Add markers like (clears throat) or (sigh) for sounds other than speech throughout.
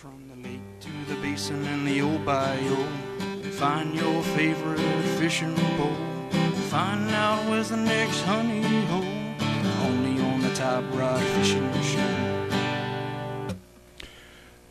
From the lake to the basin and the old bayou, find your favorite fishing pole. Find out where's the next honey hole. Only on the Top Rod Fishing Show.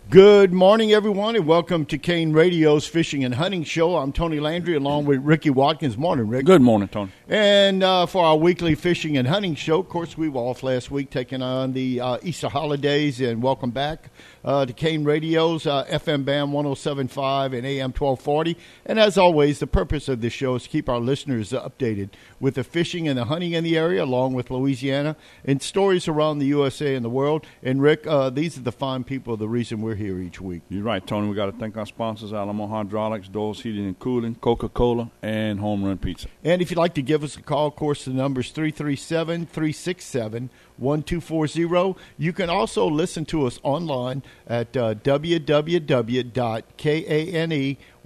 Good morning, everyone, and welcome to Kane Radio's Fishing and Hunting Show. I'm Tony Landry, along with Ricky Watkins. Morning, Rick. Good morning, Tony. And uh, for our weekly fishing and hunting show, of course, we were off last week taking on the uh, Easter holidays, and welcome back uh, to Kane Radio's uh, FM band 1075 and AM 1240. And as always, the purpose of this show is to keep our listeners updated with the fishing and the hunting in the area, along with Louisiana, and stories around the USA and the world. And Rick, uh, these are the fine people, the reason we're here each week. You're right, Tony. We got to thank our sponsors: Alamo Hydraulics, Doyle's Heating and Cooling, Coca-Cola, and Home Run Pizza. And if you'd like to give us a call, of course, the number is 337 367 1240. You can also listen to us online at uh,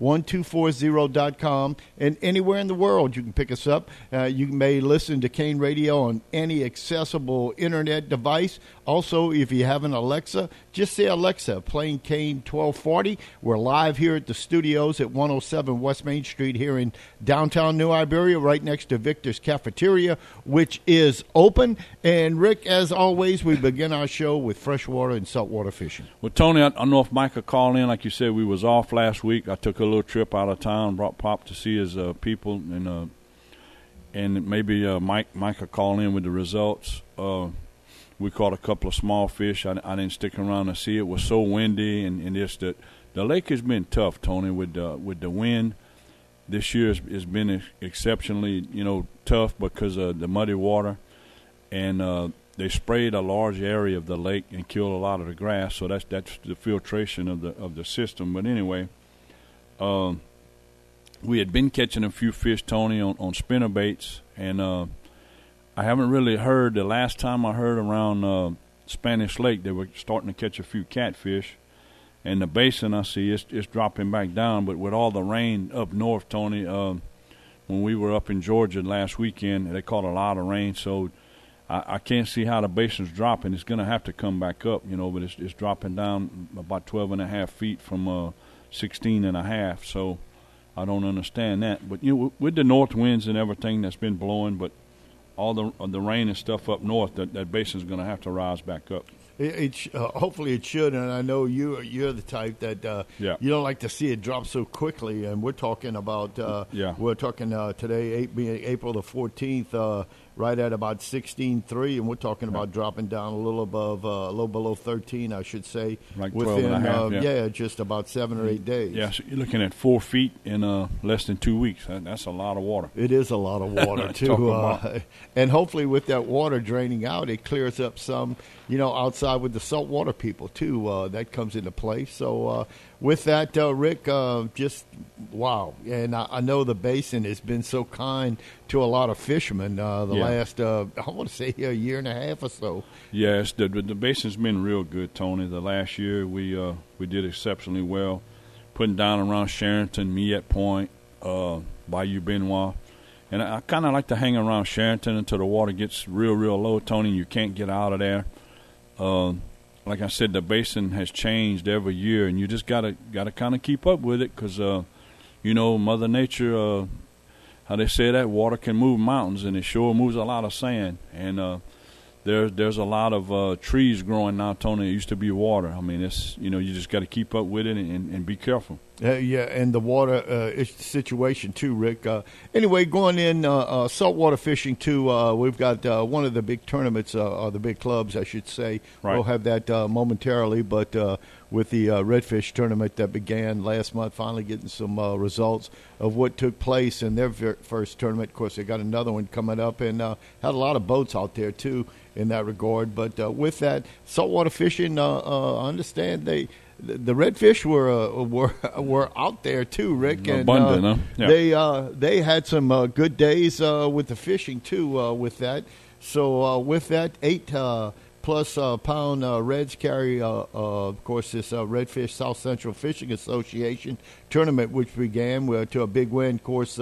www.kane1240.com and anywhere in the world you can pick us up. Uh, you may listen to Kane Radio on any accessible internet device. Also, if you have an Alexa, just say Alexa, playing Kane 1240. We're live here at the studios at 107 West Main Street here in downtown New Iberia, right next to Victor's Cafeteria, which is open. And Rick, as always, we begin our show with freshwater and saltwater fishing. Well, Tony, I don't know if Mike could call in. Like you said, we was off last week. I took a little trip out of town, brought Pop to see his uh, people, and uh, and maybe uh, Mike Mike could call in with the results. Uh, we caught a couple of small fish. I, I didn't stick around to see it. Was so windy, and, and just that the lake has been tough, Tony, with the with the wind. This year has, has been exceptionally, you know, tough because of the muddy water, and uh, they sprayed a large area of the lake and killed a lot of the grass. So that's that's the filtration of the of the system. But anyway, um, we had been catching a few fish, Tony, on, on spinner baits, and uh, I haven't really heard. The last time I heard around uh, Spanish Lake, they were starting to catch a few catfish. And the basin I see is it's dropping back down, but with all the rain up north, Tony, uh, when we were up in Georgia last weekend, they caught a lot of rain, so I, I can't see how the basin's dropping. It's going to have to come back up, you know, but it's, it's dropping down about 12 and a half feet from uh, 16 and a half. So I don't understand that. But you know, with the north winds and everything that's been blowing, but all the the rain and stuff up north, that that basin's going to have to rise back up. It, it uh, hopefully it should, and I know you you're the type that uh, yeah. you don't like to see it drop so quickly. And we're talking about uh, yeah. we're talking uh, today, April the fourteenth uh, right at about 16.3, and we're talking about yeah. dropping down a little above, uh, a little below 13, I should say. Like within, 12 and a half, uh, yeah. yeah. just about seven or eight days. Yeah, so you're looking at four feet in uh, less than two weeks. That's a lot of water. It is a lot of water, (laughs) too. Uh, (laughs) and hopefully, with that water draining out, it clears up some, you know, outside with the saltwater people, too. Uh, that comes into play. So, uh, with that, uh, Rick, uh, just wow. And I, I, know the basin has been so kind to a lot of fishermen uh, the yeah. last, uh, (laughs) I want to say, a year and a half or so. Yes, the, the basin's been real good, Tony. The last year we uh, we did exceptionally well, putting down around Charenton, Myette Point, uh, Bayou Benoit. And I, I kind of like to hang around Charenton until the water gets real, real low, Tony, you can't get out of there like I said, the basin has changed every year, and you just gotta gotta kind of keep up with it because, uh, you know, Mother Nature, uh, how they say that water can move mountains, and it sure moves a lot of sand. And uh, there's there's a lot of uh, trees growing now, Tony. It used to be water. I mean, it's you know you just got to keep up with it and, and be careful. Uh, yeah, and the water uh, situation too, Rick. Uh, anyway, going in uh, uh, saltwater fishing too. Uh, we've got one of the big tournaments, or the big clubs, I should say. Right. We'll have that momentarily, but with the redfish tournament that began last month, finally getting some results of what took place in their first tournament. Of course, they got another one coming up, and had a lot of boats out there too in that regard. But with that saltwater fishing, I understand they the redfish were uh, were (laughs) were out there too, Rick. And, Abundant, uh, huh? Yeah. They uh, they had some uh, good days uh, with the fishing too. Uh, with that, so with that eight plus pound reds carry, of course, this Redfish South Central Fishing Association tournament, which began to a big win. Of course,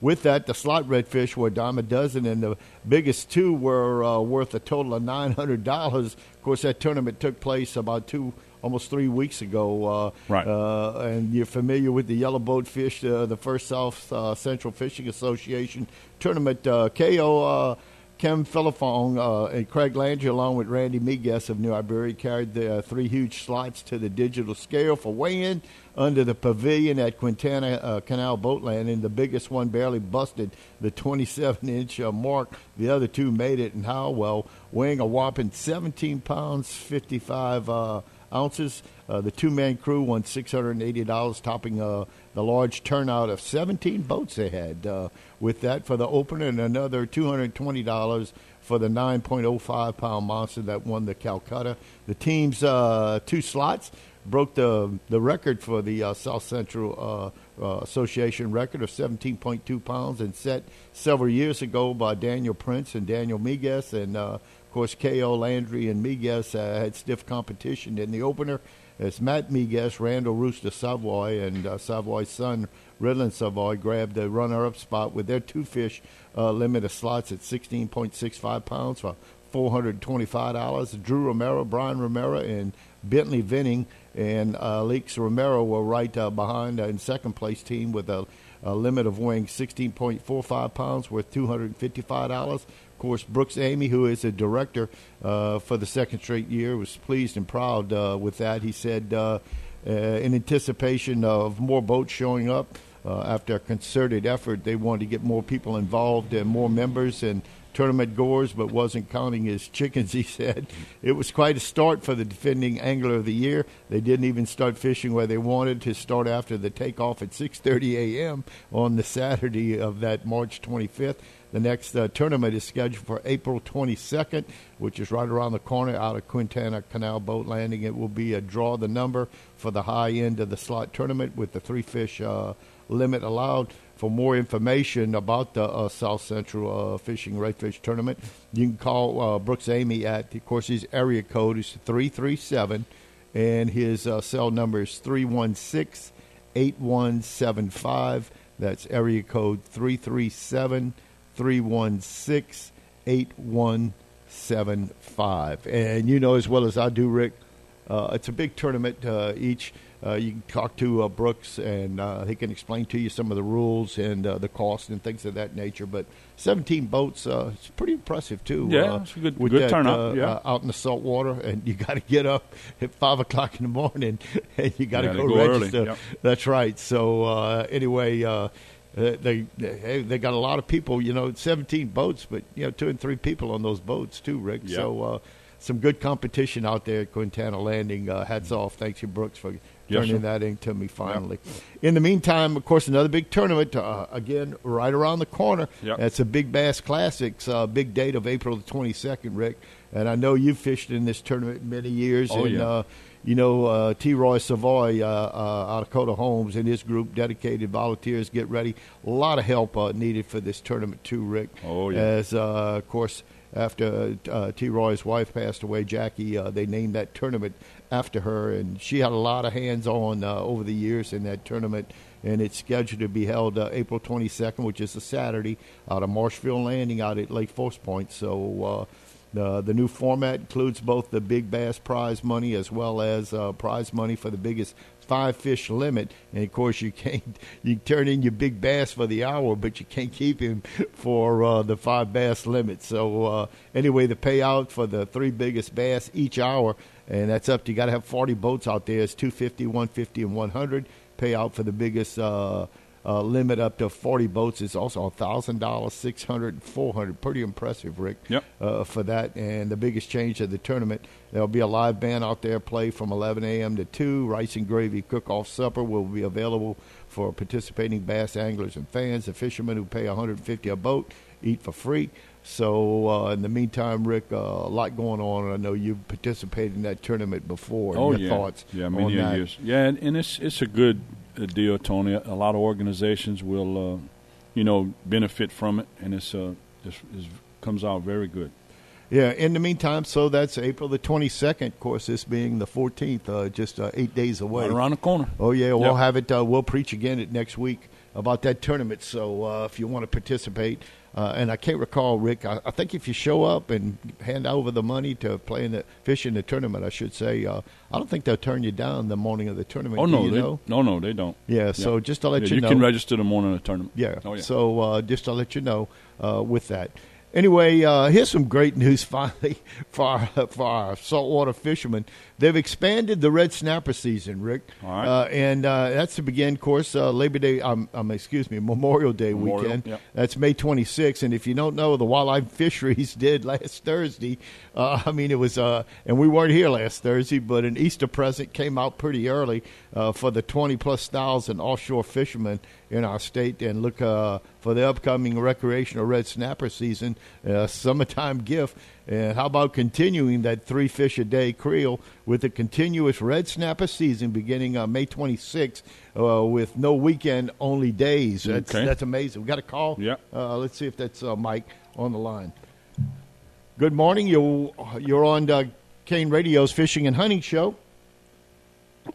with that, the slot redfish were a dime a dozen, and the biggest two were worth a total of nine hundred dollars. Of course, that tournament took place about two almost three weeks ago. Uh, Right. Uh, and you're familiar with the Yellow Boat Fish, uh, the first South uh, Central Fishing Association tournament. Uh, KO. Uh, Kem Philippong uh, and Craig Landry, along with Randy Miguez of New Iberia, carried the uh, three huge slots to the digital scale for weigh-in under the pavilion at Quintana uh, Canal Boat Landing. The biggest one barely busted the 27-inch uh, mark. The other two made it in Howell, weighing a whopping 17 pounds 55 uh, ounces. Uh, the two-man crew won $680, topping uh, the large turnout of 17 boats they had. Uh, with that for the opener, and another $220 for the 9.05 pound monster that won the Calcutta. The team's uh, two slots broke the the record for the uh, South Central uh, Association record of 17.2 pounds, and set several years ago by Daniel Prince and Daniel Miguez, and of course K.O. Landry and Miguez uh, had stiff competition in the opener. As Matt Miguez, Randall Rooster Savoy, and uh, Savoy's son Redland Savoy grabbed the runner-up spot with their two fish uh, limit of slots at 16.65 pounds for $425. Drew Romero, Brian Romero, and Bentley Vinning and uh, Leaks Romero were right uh, behind uh, in second place team with a, a limit of weighing 16.45 pounds worth $255. Of course, Brooks Amy, who is a director uh, for the second straight year, was pleased and proud uh, with that. He said, uh, uh, in anticipation of more boats showing up, uh, after a concerted effort, they wanted to get more people involved and more members and tournament goers, but wasn't counting his chickens. (laughs) He said it was quite a start for the defending angler of the year. They didn't even start fishing where they wanted to start after the takeoff at 6:30 a.m. on the Saturday of that March 25th. The next uh, tournament is scheduled for April 22nd, which is right around the corner out of Quintana Canal Boat Landing. It will be a draw the number for the high end of the slot tournament with the three fish uh, limit allowed. For more information about the uh, South Central uh, Fishing Redfish Tournament, you can call uh, Brooks Amy at, of course, his area code is 337, and his uh, cell number is 316 8175. That's area code 337 316 8175. And you know as well as I do, Rick, uh, it's a big tournament. Uh, each uh, you can talk to uh, Brooks, and uh, he can explain to you some of the rules and uh, the cost and things of that nature. But 17 boats, uh, it's pretty impressive too. Yeah, it's a good- with good that, turnout, uh, yeah. out in the salt water, and you (laughs) got to get up at five o'clock in the morning, (laughs) and you got to go, go early, register. yep. That's right. So uh, anyway. Uh, they they they got a lot of people, you know, 17 boats, but you know, two and three people on those boats too, Rick. Yeah. So uh, some good competition out there at Quintana Landing. Uh, hats off, thanks you, Brooks, for Yes, turning sir. that into me finally. In the meantime, of course, another big tournament uh, again right around the corner. Yep. That's a Big Bass Classics, uh, big date of April the 22nd, Rick. And I know you've fished in this tournament many years, Oh, and yeah. You know uh, T. Roy Savoy uh, uh, out of Coda Homes and his group, dedicated volunteers, get ready. A lot of help uh, needed for this tournament too, Rick. Oh, yeah. As uh, of course, after uh, T. Roy's wife passed away, Jackie, uh, they named that tournament after her, and she had a lot of hands-on uh, over the years in that tournament. And it's scheduled to be held uh, April 22nd, which is a Saturday, out of Marshfield Landing, out at Lake Fausse Pointe. So. The, the new format includes both the big bass prize money as well as uh, prize money for the biggest five fish limit. And of course, you (laughs) can't you turn in your big bass for the hour, but you can't keep him for uh, the five bass limit. So uh, anyway, the payout for the three biggest bass each hour, and that's up to you got to have 40 boats out there. It's 250, 150, and 100. Payout for the biggest. Uh, uh, limit up to 40 boats is also $1,000, 600 400 Pretty impressive, Rick, Yep. uh, for that. And the biggest change of the tournament, there'll be a live band out there play from 11 a.m. to 2. Rice and gravy cook-off supper will be available for participating bass anglers and fans. The fishermen who pay 150 a boat eat for free. So uh, in the meantime, Rick, uh, a lot going on. I know you've participated in that tournament before. Oh Your yeah, thoughts yeah, on many that? years. Yeah, and, and it's it's a good deal, Tony. A lot of organizations will, uh, you know, benefit from it, and it's uh, it's, it's comes out very good. Yeah. In the meantime, so that's April the 22nd. Of course, this being the 14th, uh, just uh, eight days away. Right around the corner. Oh yeah, we'll Yep. have it. Uh, we'll preach again it next week about that tournament. So uh, if you want to participate, uh, and I can't recall, Rick. I, I, think if you show up and hand over the money to play in the fish in the tournament, I should say, uh, I don't think they'll turn you down the morning of the tournament. Oh no, they, know? no, no, they don't. Yeah, yeah. so just to let yeah, you, you know, you can register the morning of the tournament. Yeah. Oh, yeah. So uh, just to let you know uh, with that. Anyway, uh, here's some great news (laughs) finally for our, for our saltwater fishermen. They've expanded the red snapper season, Rick, uh, and uh, that's to begin, of course, uh, Labor Day. Um, um, excuse me, Memorial Day Memorial, weekend. Yep. That's May 26th. And if you don't know, the wildlife (laughs) fisheries did last Thursday. Uh, I mean, it was, uh, and we weren't here last Thursday, but an Easter present came out pretty early uh, for the 20 plus thousand offshore fishermen in our state. And look for the upcoming recreational red snapper season, summertime gift. And how about continuing that three fish a day creel with a continuous red snapper season beginning on May 26th uh, with no weekend, only days. That's, okay. that's amazing. We got a call? Yeah. Uh, let's see if that's uh, Mike on the line. Good morning. You're, you're on uh, Kane Radio's Fishing and Hunting Show.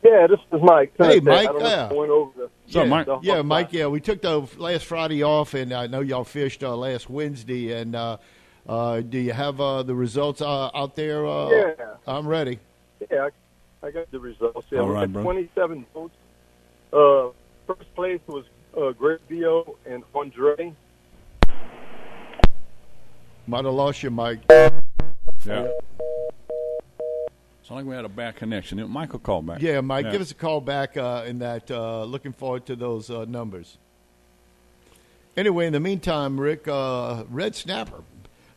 Yeah, this is Mike. Hey, Mike. Mike. Yeah. know over the, yeah, Mike- yeah, Mike. Yeah, we took the last Friday off, and I know y'all fished uh, last Wednesday. And uh, do you have uh, the results uh, out there? Uh, Yeah. I'm ready. Yeah, I, I got the results. Yeah, All we right, had bro. 27 votes. Uh, first place was uh, Greg Vio and Andre. Might have lost you, Mike. Yeah. Sound like we had a bad connection. Michael called back. Yeah, Mike, Yeah. give us a call back uh, in that. Uh, looking forward to those uh, numbers. Anyway, in the meantime, Rick, uh, Red Snapper,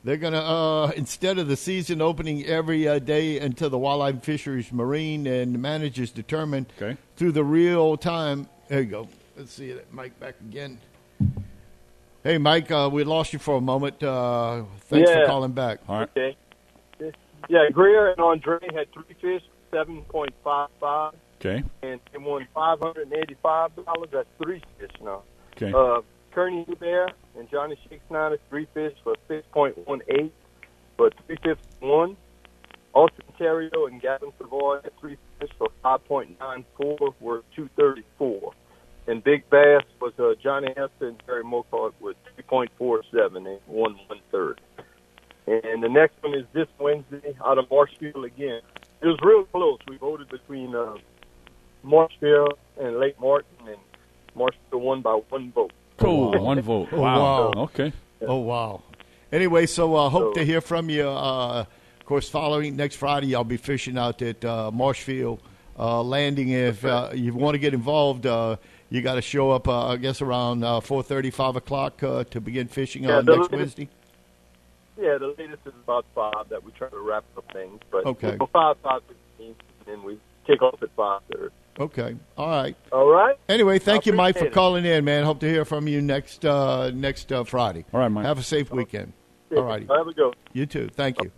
they're going to, uh, instead of the season opening every uh, day until the Wildlife Fisheries Marine and the managers determine Okay. through the real time. There you go. Let's see that Mike back again. Hey, Mike, uh, we lost you for a moment. Uh, thanks for calling back. All right. Okay. Yeah, Greer and Andre had three fish, 7.55, Okay. and they won $585. That's three fish now. Okay. Uh, Kearney Bear and Johnny Shakes Nine is three fish for 6.18 for 351. Austin Terrio and Gavin Savoy had three fish for 5.94 were 234. And Big Bass was uh, Johnny Hester and Terry Mocart with 3.47 and one one third. And the next one is this Wednesday out of Marshfield again. It was real close. We voted between uh, Marshfield and Lake Martin, and Marshfield won by one vote. Cool. Wow. Oh, wow. wow. Okay. Oh wow! Anyway, so uh, hope So- to hear from you. Uh, of course, following next Friday, I'll be fishing out at uh, Marshfield uh, Landing. If uh, you want to get involved, uh, you got to show up. Uh, I guess around uh, four thirty, five o'clock uh, to begin fishing Yeah, on next latest- Wednesday. Yeah, the latest is about five that we try to wrap up things. But Okay. you know, five, five fifteen, and then we kick off at five thirty. Okay, all right. All right. Anyway, thank you, Mike, for it. calling in, man. Hope to hear from you next uh, next uh, Friday. All right, Mike. Have a safe weekend. All righty. Have a go. You too. Thank you.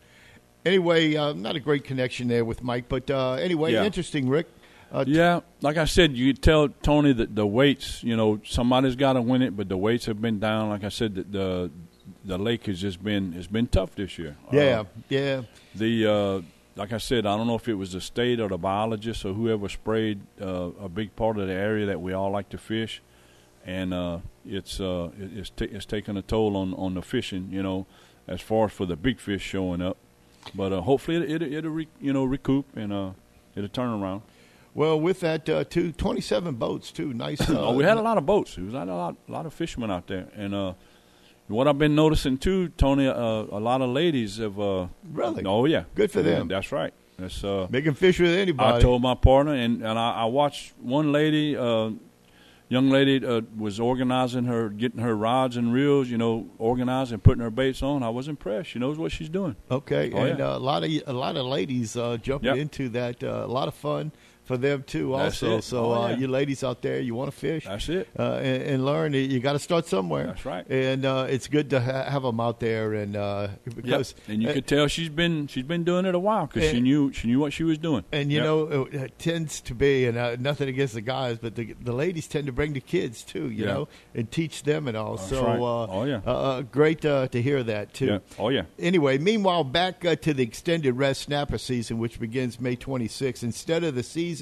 Anyway, uh, not a great connection there with Mike, but uh, anyway, Yeah. interesting, Rick. Uh, Yeah, like I said, you tell Tony that the weights. You know, somebody's got to win it, but the weights have been down. Like I said, the the, the lake has just been it's been tough this year. Yeah, Uh, yeah. the uh, like I said, I don't know if it was the state or the biologist or whoever sprayed uh, a big part of the area that we all like to fish, and uh, it's uh, it's ta it's taking a toll on on the fishing. You know, as far as for the big fish showing up, but uh, hopefully it, it, it'll re, you know recoup and uh, it'll turn around. Well, with that, uh, two, 27 boats, too. Nice. (coughs) Uh, oh, we had a lot of boats. There was a lot, a lot of fishermen out there, and uh, what I've been noticing too, Tony, uh, a lot of ladies have. Uh, Really? Oh yeah. Good for Yeah, them. That's right. That's uh, Making fish with anybody. I told my partner, and, and I, I watched one lady, uh, young lady, uh, was organizing her, getting her rods and reels, you know, organized and putting her baits on. I was impressed. She knows what she's doing. Okay, Oh, and yeah. uh, a lot of a lot of ladies uh, jumping Yep. into that. Uh, a lot of fun for them too. Also, so Oh, uh, you ladies out there, you want to fish That's it. uh, and, and learn. You got to start somewhere. That's right. And uh, it's good to ha- have them out there, and uh, Yep. because And you uh, could tell she's been she's been doing it a while because she knew she knew what she was doing. And you Yep. know, it, it tends to be, and uh, nothing against the guys, but the the ladies tend to bring the kids too, you Yeah. know, and teach them and all. That's so, right. uh, Oh, yeah. uh, uh, great uh, to hear that too. Yeah. Oh yeah. Anyway, meanwhile, back uh, to the extended red snapper season, which begins May 26th. Instead of the season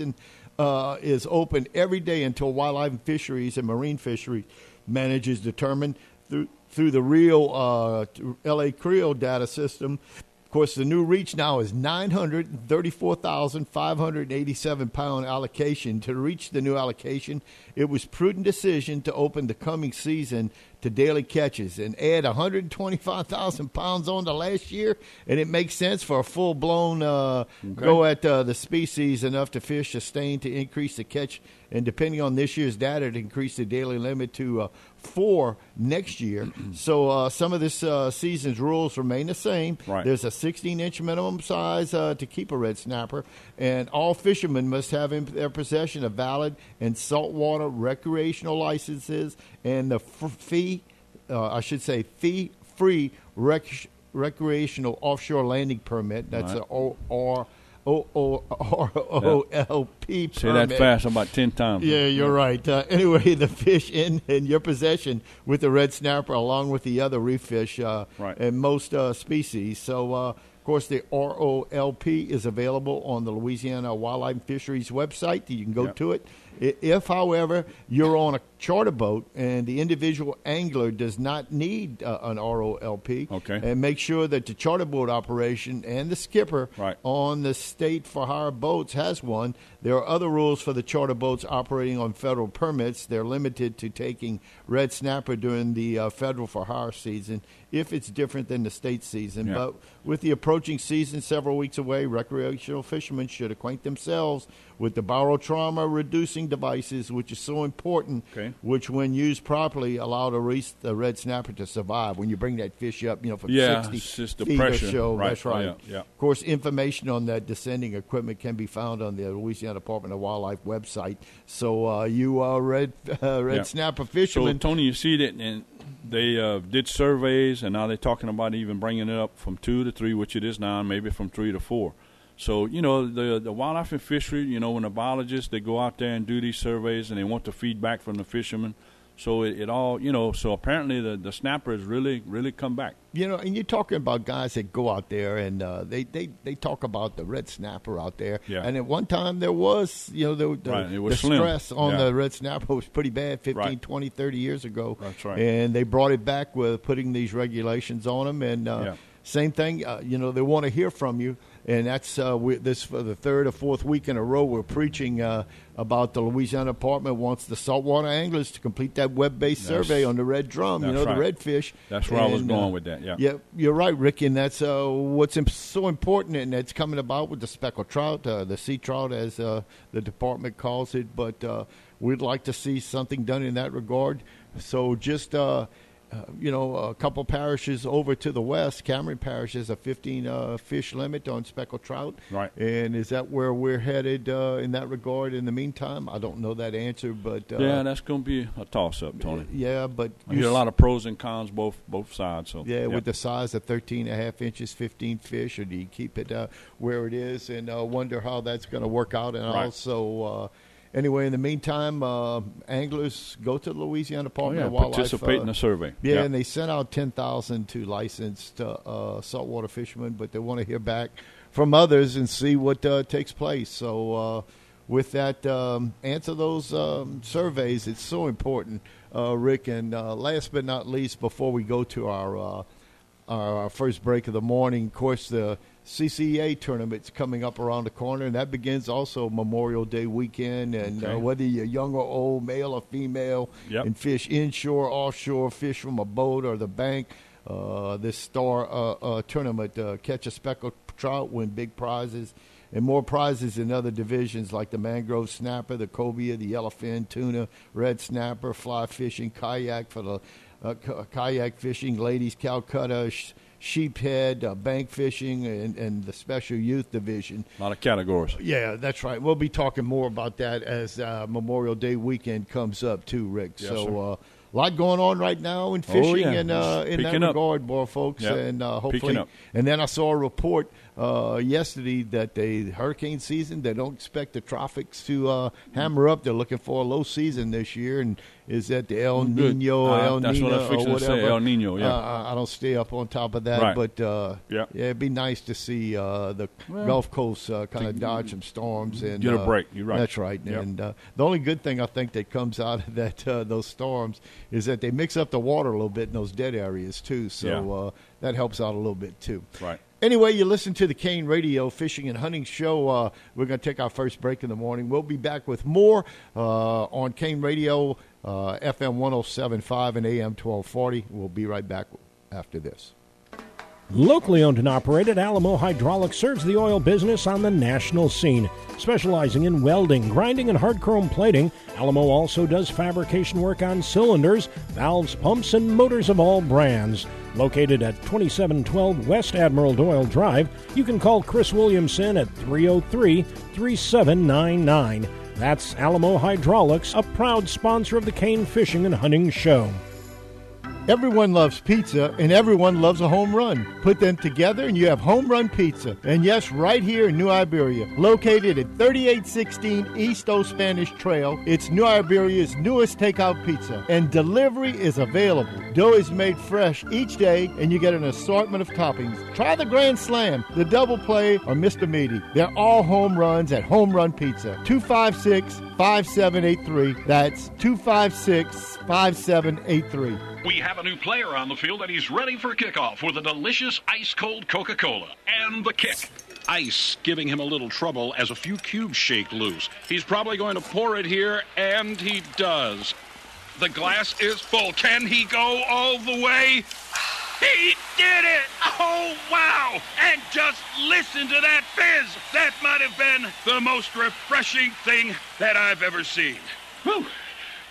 uh, is open every day until Wildlife and Fisheries and Marine Fisheries managers determine through through the real uh, LA Creel data system. Of course, the new reach now is 934,587 pound allocation. To reach the new allocation, it was prudent decision to open the coming season to daily catches and add 125,000 pounds on to last year, and it makes sense for a full blown uh, Okay. go at uh, the species enough to fish sustain to increase the catch, and depending on this year's data, to increase the daily limit to uh, four next year. (clears throat) so uh, some of this uh, season's rules remain the same. Right. There's a 16 inch minimum size uh, to keep a red snapper, and all fishermen must have in their possession a valid and saltwater recreational licenses and the f- fee, uh, I should say, fee free rec- recreational offshore landing permit. That's Right. a O R O O R O L P Say that fast about ten times. Yeah, you're right. Uh, anyway, (laughs) the fish in, in your possession with the red snapper, along with the other reef fish uh, Right. and most uh, species. So, uh, of course, the ROLP is available on the Louisiana Wildlife and Fisheries website. You can go Yep. to it. If, however, you're on a charter boat and the individual angler does not need uh, an ROLP, Okay. and make sure that the charter boat operation and the skipper Right. on the state for hire boats has one. There are other rules for the charter boats operating on federal permits. They're limited to taking red snapper during the uh, federal for hire season if it's different than the state season. Yeah. But with the approaching season several weeks away, recreational fishermen should acquaint themselves with the barotrauma reducing devices, which is so important, Okay. Which, when used properly, allow the, re- the red snapper to survive. When you bring that fish up, you know, from Yeah, 60 it's just the feet or pressure. so. Right. That's right. yeah, yeah. Of course, information on that descending equipment can be found on the Louisiana Department of Wildlife website. So uh, you are red (laughs) uh, red Yeah. snapper So fishermen. Tony, you see that, and they uh, did surveys, and now they're talking about even bringing it up from two to three, which it is now, maybe from three to four. So you know the the wildlife and fishery. You know when the biologists they go out there and do these surveys, and they want the feedback from the fishermen. So it, it all you know. So apparently the the snapper has really really come back. you know, and you're talking about guys that go out there and uh, they, they, they talk about the red snapper out there. Yeah. And at one time there was, you know, the, the, Right, the stress on Yeah. the red snapper was pretty bad 15, Right. 20, 30 years ago. That's right. And they brought it back with putting these regulations on them. And uh, Yeah. same thing, uh, you know, they want to hear from you. And that's uh, we, this for the third or fourth week in a row. We're preaching uh, about the Louisiana Department wants the saltwater anglers to complete that web-based That's- survey on the red drum. You know, right. the redfish. That's where I was going uh, with that. Yeah. yeah, you're right, Ricky, and that's uh, what's im- so important, and that's coming about with the speckled trout, uh, the sea trout, as uh, the department calls it. But uh, we'd like to see something done in that regard. So just. Uh, you know, a couple parishes over to the west, Cameron Parish has a 15 uh, fish limit on speckled trout. Right. And is that where we're headed uh, in that regard in the meantime? I don't know that answer, but. Uh, yeah, that's going to be a toss up, Tony. Yeah, but. I hear a lot of pros and cons both both sides. So Yeah, with the size of 13 and a half inches, 15 fish, or do you keep it uh, where it is and uh, wonder how that's going to work out? And Right. also, uh, anyway, in the meantime, uh, anglers go to the Louisiana oh, Department yeah, of Wildlife. participate uh, in the survey. yeah, and they sent out 10,000 to licensed uh, uh, saltwater fishermen, but they want to hear back from others and see what uh, takes place. So, uh, with that, um, answer those um, surveys. It's so important, uh, Rick. And uh, last but not least, before we go to our, uh, our our first break of the morning, of course, the CCA tournament's coming up around the corner, and that begins also Memorial Day weekend. And uh, whether you're young or old, male or female, Yep. and fish inshore, offshore, fish from a boat or the bank. Uh, this star uh, uh, tournament, uh, catch a speckled trout, win big prizes, and more prizes in other divisions like the mangrove snapper, the cobia, the yellowfin, tuna, red snapper, fly fishing, kayak for the uh, kayak fishing, ladies Calcutta, sh- sheephead, uh, bank fishing, and, and the special youth division. A lot of categories. Yeah, that's right. We'll be talking more about that as uh, Memorial Day weekend comes up too, Rick. Yes, so uh, a lot going on right now in fishing Oh, yeah. and uh, in that Picking up. regard, boy, folks. Yep. And uh, hopefully, and then I saw a report uh, yesterday that the hurricane season they don't expect the tropics to uh, hammer up. They're looking for a low season this year, and is that the El Nino, Uh, El that's what I Nino, was or to say, whatever? El Nino, yeah. Uh, I don't stay up on top of that, Right. but uh, Yeah. it'd be nice to see uh, the Well, Gulf Coast uh, kind of dodge some storms and Get a uh, break. You're right. That's right. Yep. And uh, the only good thing I think that comes out of (laughs) that uh, those storms is that they mix up the water a little bit in those dead areas too. So Yeah. uh, that helps out a little bit too. Right. Anyway, you listen to the Kane Radio Fishing and Hunting Show. Uh, we're going to take our first break in the morning. We'll be back with more uh, on Kane Radio, uh, FM 1075 and AM 1240. We'll be right back after this. Locally owned and operated, Alamo Hydraulics serves the oil business on the national scene. Specializing in welding, grinding, and hard chrome plating, Alamo also does fabrication work on cylinders, valves, pumps, and motors of all brands. Located at 2712 West Admiral Doyle Drive, you can call Chris Williamson at 303 3799. That's Alamo Hydraulics, a proud sponsor of the Kane Fishing and Hunting Show. Everyone loves pizza and everyone loves a home run. Put them together and you have home run pizza. And yes, right here in New Iberia, located at 3816 East O Spanish Trail, it's New Iberia's newest takeout pizza. And delivery is available. Dough is made fresh each day and you get an assortment of toppings. Try the Grand Slam, the Double Play, or Mr. Meaty. They're all home runs at Home Run Pizza. 256 5783. That's 256 5783. We have a new player on the field, and he's ready for kickoff with a delicious ice cold Coca Cola and the kick. Ice giving him a little trouble as a few cubes shake loose. He's probably going to pour it here, and he does. The glass is full. Can he go all the way? He did it! Oh, wow! And just listen to that fizz! That might have been the most refreshing thing that I've ever seen.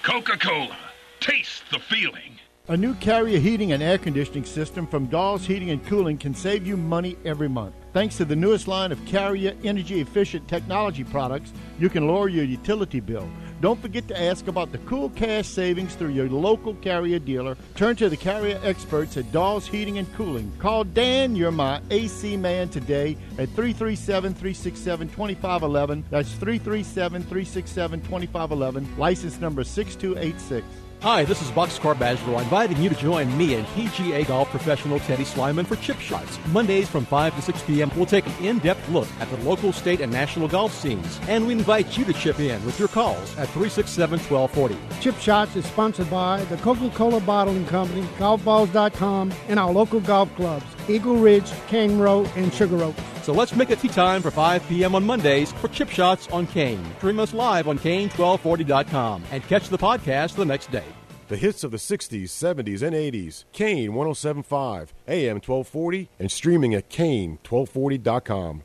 Coca Cola. Taste the feeling. A new carrier heating and air conditioning system from Dawes Heating and Cooling can save you money every month. Thanks to the newest line of carrier energy efficient technology products, you can lower your utility bill. Don't forget to ask about the cool cash savings through your local carrier dealer. Turn to the carrier experts at Dawes Heating and Cooling. Call Dan, you're my AC man today at 337 367 2511. That's 337 367 2511. License number 6286. Hi, this is Boxcar Badgerow inviting you to join me and PGA golf professional Teddy Slyman for Chip Shots. Mondays from 5 to 6 p.m., we'll take an in depth look at the local, state, and national golf scenes. And we invite you to chip in with your calls at 367 1240. Chip Shots is sponsored by the Coca Cola Bottling Company, Golfballs.com, and our local golf clubs, Eagle Ridge, Cane Row, and Sugar Oaks. So let's make it tee time for 5 p.m. on Mondays for Chip Shots on Kane. Stream us live on Kane1240.com and catch the podcast the next day. The hits of the 60s, 70s, and 80s. Kane 1075, AM 1240, and streaming at Kane1240.com.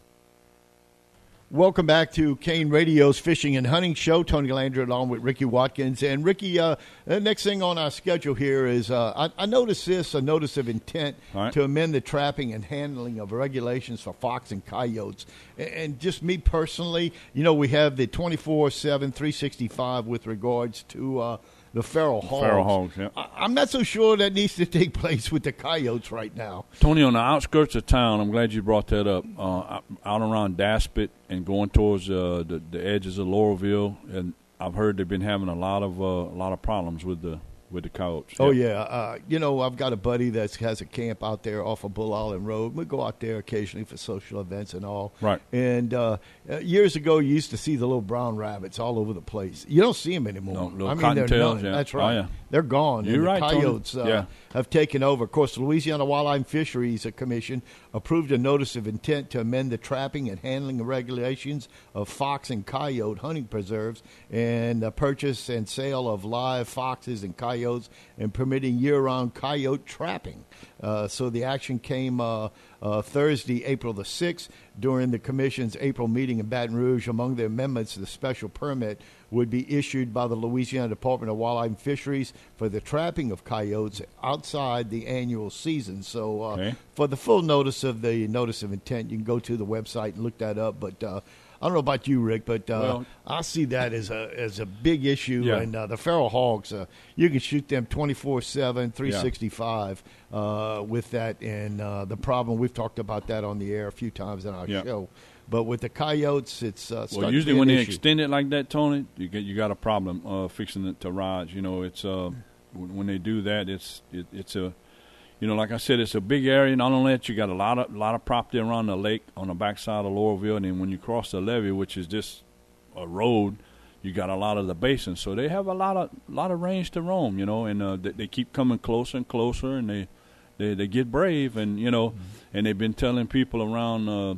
Welcome back to Kane Radio's Fishing and Hunting Show. Tony Landry along with Ricky Watkins. And Ricky, uh, the next thing on our schedule here is uh, I, I noticed this a notice of intent All right. to amend the trapping and handling of regulations for fox and coyotes. And, and just me personally, you know, we have the 24 7, 365 with regards to. Uh, the feral hogs. Feral hogs, yeah. I, I'm not so sure that needs to take (laughs) place with the coyotes right now. Tony, on the outskirts of town, I'm glad you brought that up. Uh, out around Daspit and going towards uh, the, the edges of Loreauville, and I've heard they've been having a lot of uh, a lot of problems with the with the coyotes. Oh Yep. yeah, uh, you know I've got a buddy that has a camp out there off of Bull Island Road. We go out there occasionally for social events and all. Right. And uh, years ago, you used to see the little brown rabbits all over the place. You don't see them anymore. No, little I mean, they're cottontails, none. yeah. That's Oh, right. yeah. They're gone. You're and right, coyotes uh, Yeah. have taken over. Of course, the Louisiana Wildlife Fisheries Commission approved a notice of intent to amend the trapping and handling regulations of fox and coyote hunting preserves and the purchase and sale of live foxes and coyotes and permitting year-round coyote trapping. Uh, so the action came uh, uh, Thursday, April the 6th, during the Commission's April meeting in Baton Rouge. Among the amendments, the special permit would be issued by the Louisiana Department of Wildlife and Fisheries for the trapping of coyotes outside the annual season. So, uh, Okay. for the full notice of the notice of intent, you can go to the website and look that up. But uh, I don't know about you, Rick, but uh, Well- I see that as a as a big issue. Yeah. And uh, the feral hogs, uh, you can shoot them 24/7, 365 uh, with that. And uh, the problem we've talked about that on the air a few times in our Yeah. show. But with the coyotes, it's uh, Well, usually when they issue. extend it like that, Tony, you get you got a problem uh, fixing it to rods. You know, it's uh, when when they do that, it's it, it's a, you know, like I said, it's a big area. Not only that, you got a lot of lot of property around the lake on the backside of Loreauville, and then when you cross the levee, which is just a road, you got a lot of the basin. So they have a lot of lot of range to roam. You know, and uh, they, they keep coming closer and closer, and they they they get brave, and you know, and they've been telling people around. Uh,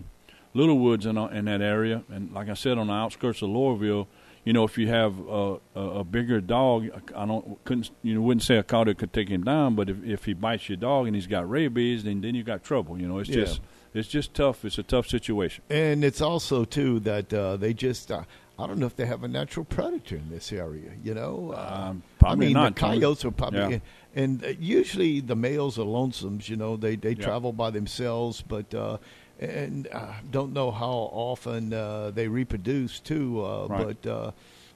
Little Woods in, uh, in that area, and like I said, on the outskirts of Loreauville, you know, if you have uh, a, a bigger dog, I don't couldn't you know wouldn't say a cow could take him down, but if if he bites your dog and he's got rabies, then then you got trouble. You know, it's Yeah. just it's just tough. It's a tough situation. And it's also too that uh, they just uh, I don't know if they have a natural predator in this area. You know, uh, Um, probably I mean not, the coyotes are probably Yeah. and uh, usually the males are lonesomes. You know, they they Yeah. travel by themselves, but. And I don't know how often uh, they reproduce too, uh, Right. but uh,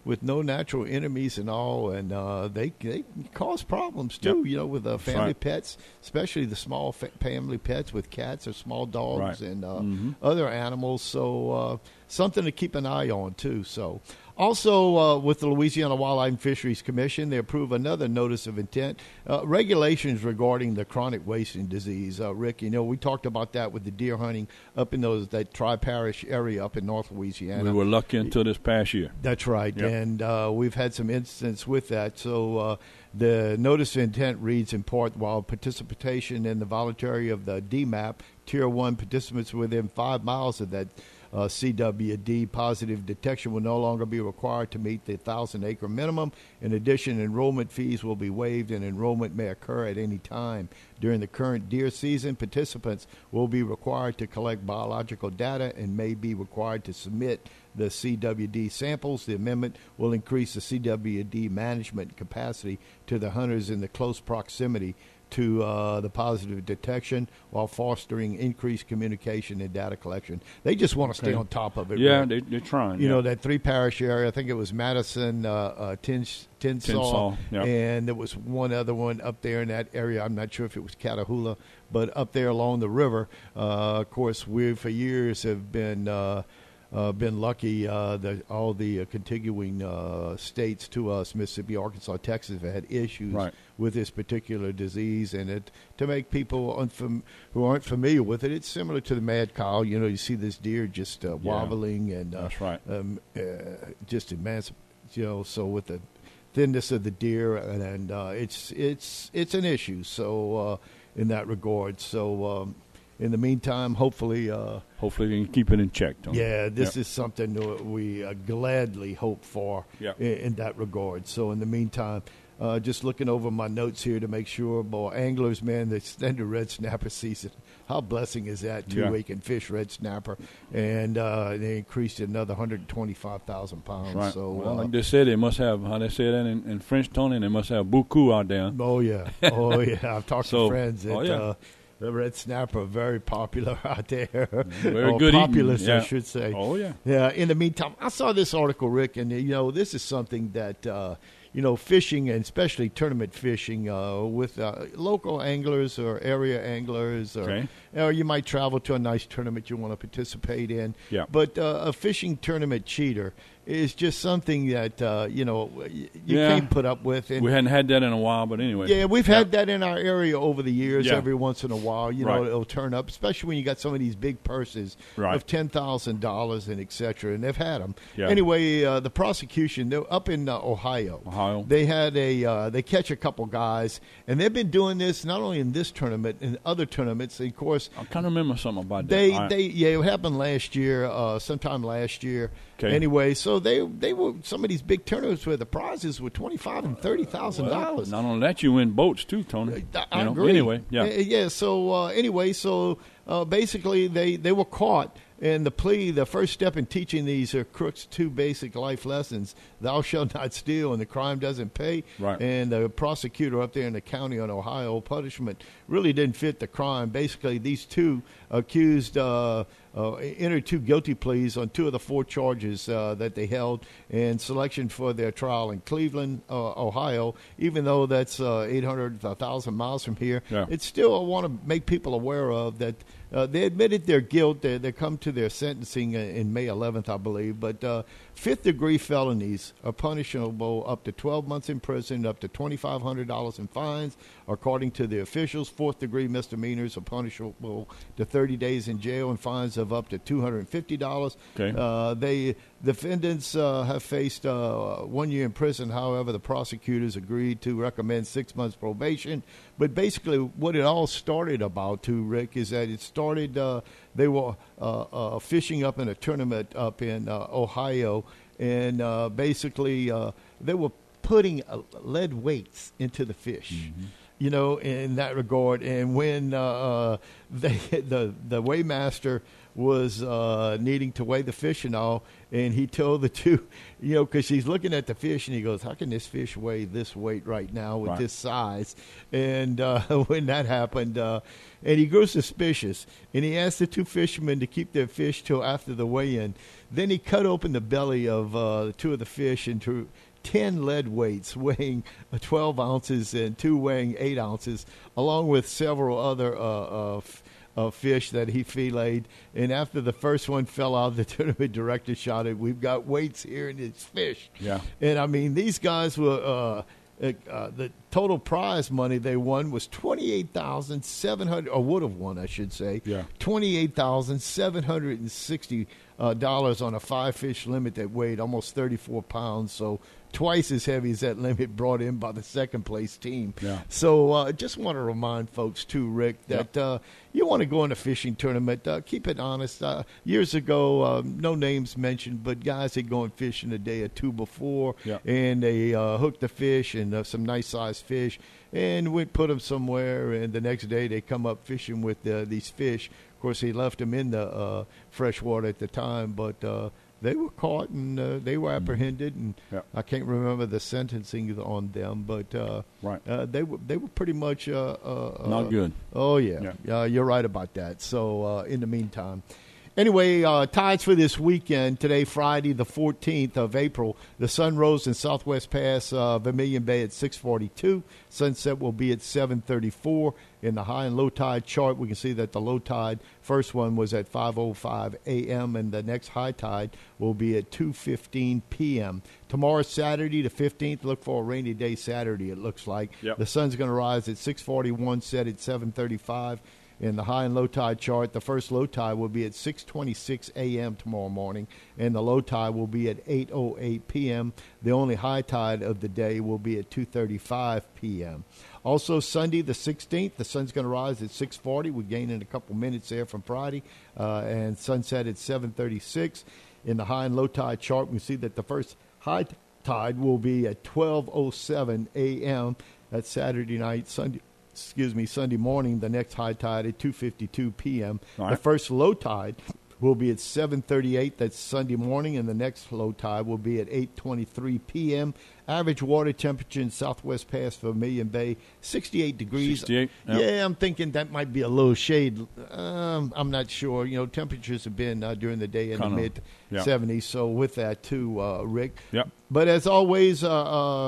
with no natural enemies and all, and uh, they they cause problems too. Yep. You know, with uh, family right. pets, especially the small fa- family pets with cats or small dogs Right. and uh, Mhm. other animals. So uh, something to keep an eye on too. So also uh, with the Louisiana Wildlife and Fisheries Commission, they approve another notice of intent uh, regulations regarding the chronic wasting disease. Uh, Rick, you know we talked about that with the deer hunting up in those that tri parish area up in North Louisiana. We were lucky until this past year. That's right, Yep. and uh, we've had some incidents with that. So uh, the notice of intent reads in part: while participation in the voluntary of the DMAP Tier One participants within five miles of that uh, CWD positive detection will no longer be required to meet the thousand acre minimum. In addition, enrollment fees will be waived, and enrollment may occur at any time during the current deer season. Participants will be required to collect biological data and may be required to submit the CWD samples. The amendment will increase the CWD management capacity to the hunters in the close proximity to uh, the positive detection while fostering increased communication and data collection. They just want to stay Okay. on top of it. Yeah, Rick. they, they're trying. You yeah. know that three parish area. I think it was Madison, uh, uh, Tins, Tensas, Tensas, yeah. and there was one other one up there in that area. I'm not sure if it was Catahoula, but up there along the river. Uh, of course, we for years have been. Uh, been lucky uh, that all the uh, contiguous uh, states to us, Mississippi, Arkansas, Texas, have had issues Right. with this particular disease, and it to make people unfam- who aren't familiar with it, it's similar to the mad cow. You know, you see this deer just uh, wobbling and uh, That's right. um, uh, just immense. You know, so with the thinness of the deer, and, and uh, it's it's it's an issue. So uh, in that regard, so um, in the meantime, hopefully. Uh, Hopefully, they can keep it in check. Yeah, this Yep. is something that we uh, gladly hope for Yep. in, in that regard. So, in the meantime, uh, just looking over my notes here to make sure, boy, anglers, man, the extended red snapper season. How blessing is that? Two Yeah. week and fish red snapper, and uh, they increased it another 125,000 pounds. Right. So, well, uh, like they said, they must have how they say that in, in French, Tony. They must have beaucoup out there. Oh yeah, oh yeah. I've talked So- to friends that oh, yeah. The red snapper very popular (laughs) out there. Very or good populous, yeah. I should say. Oh yeah. Yeah. In the meantime, I saw this article, Rick, and you know this is something that uh, you know fishing and especially tournament fishing uh, with uh, local anglers or area anglers, or Okay. or you might travel to a nice tournament you want to participate in. Yeah. But uh, a fishing tournament cheater is just something that uh, you know you Yeah. can't put up with. And We hadn't had that in a while, but anyway. yeah, we've had that in our area over the years. Yeah. Every once in a while, you know, it'll turn up, especially when you got some of these big purses Right. of ten thousand dollars and et cetera, and they've had them. Yeah. Anyway, uh, the prosecution they're up in uh, Ohio. Ohio. They had a uh, they catch a couple guys, and they've been doing this not only in this tournament, in other tournaments. Of course, I kind of remember something about they that. I- they yeah, it happened last year, uh, sometime last year. Okay. Anyway, so they they were some of these big tournaments where the prizes were twenty five and thirty thousand well, dollars. Not only that, you win boats too, Tony. I You know, agree. Anyway, yeah. yeah. So uh, anyway, so uh, basically they they were caught And the plea, the first step in teaching these are crooks two basic life lessons: "Thou shalt not steal," and the crime doesn't pay. Right. And the prosecutor up there in the county on Ohio punishment really didn't fit the crime. Basically, these two accused. Uh, uh, entered two guilty pleas on two of the four charges uh, that they held in selection for their trial in Cleveland, uh, Ohio. Even though that's uh, 800, 1,000 miles from here, Yeah. it's still I want to make people aware of that uh, they admitted their guilt. They, they come to their sentencing in May 11th, I believe. But uh, fifth degree felonies are punishable up to 12 months in prison, up to $2,500 in fines, according to the officials. Fourth degree misdemeanors are punishable to 30 days in jail and fines of up to $250. Okay. Uh, they defendants uh, have faced uh, one year in prison. However, the prosecutors agreed to recommend six months probation. But basically, what it all started about, too, Rick, is that it started. They were uh, uh, fishing up in a tournament up in uh, Ohio, and uh, basically uh, they were putting lead weights into the fish you know, in that regard. And when uh, uh, (laughs) they, the the weighmaster was uh, needing to weigh the fish and all, and he told the (laughs) two, you know, because he's looking at the fish and he goes, "How can this fish weigh this weight right now with Right. this size?" And uh, (laughs) when that happened, uh, and he grew suspicious, and he asked the two fishermen to keep their fish till after the weigh-in. Then he cut open the belly of uh, two of the fish into 10 lead weights (laughs) weighing uh, 12 ounces and two weighing 8 ounces, along with several other uh, uh, f- uh, fish that he filleted. And after the first one fell out, the (laughs) tournament director shouted, We've got weights here in this fish. Yeah. And I mean, these guys were. Uh, uh, uh, the total prize money they won was twenty eight thousand seven hundred, or would have won, I should say. Yeah. twenty eight thousand seven hundred and sixty uh, dollars on a five fish limit that weighed almost thirty four pounds. So twice as heavy as that limit brought in by the second place team. Yeah. So uh, just want to remind folks too, Rick, that uh, you want to go in a fishing tournament, uh, keep it honest. Uh, years ago, uh, no names mentioned, but guys had gone fishing a day or two before, Yeah. and they uh, hooked the fish and uh, some nice sized fish, and we put them somewhere. And the next day, they come up fishing with uh, these fish. Of course, he left them in the uh, fresh water at the time, but. They were caught and uh, they were apprehended, and Yeah. I can't remember the sentencing on them, but uh, Right. uh, they were they were pretty much uh, uh, Not uh, good. Oh yeah, Yeah. you're right about that. So uh, in the meantime, anyway, uh, tides for this weekend. Today, Friday, the 14th of April. The sun rose in Southwest Pass, uh, Vermilion Bay at 6:42. Sunset will be at 7:34. In the high and low tide chart, we can see that the low tide first one was at 5:05 a.m. and the next high tide will be at 2:15 p.m. Tomorrow, Saturday, the 15th. Look for a rainy day Saturday. It looks like Yep. the sun's going to rise at 6:41, set at 7:35. In the high and low tide chart, the first low tide will be at 6:26 a.m. tomorrow morning, and the low tide will be at 8:08 p.m. The only high tide of the day will be at 2:35 p.m. Also, Sunday the 16th, the sun's going to rise at 6:40. We're gaining a couple minutes there from Friday, uh, and sunset at 7:36. In the high and low tide chart, we see that the first high tide will be at 12:07 a.m. That's Saturday night. Sunday, excuse me, Sunday morning. The next high tide at 2:52 p.m. All The first low tide will be at 7:38. That's Sunday morning, and the next low tide will be at 8:23 p.m. Average water temperature in Southwest Pass Vermilion Bay, 68 degrees. 68, yeah. Yeah, I'm thinking that might be a little shade. Um, I'm not sure. You know, temperatures have been uh, during the day in Kinda, the mid yeah. 70s. So with that too, uh, Rick. Yep. But as always, uh,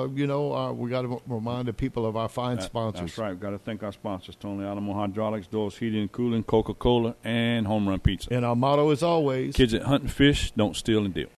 uh, you know, uh, we got to remind the people of our fine That- sponsors. That's right. We've got to thank our sponsors, Tony Alamo Hydraulics, Doors Heating and Cooling, Coca-Cola, and Home Run Pizza. And our motto is always Kids that hunt and fish, don't steal and deal.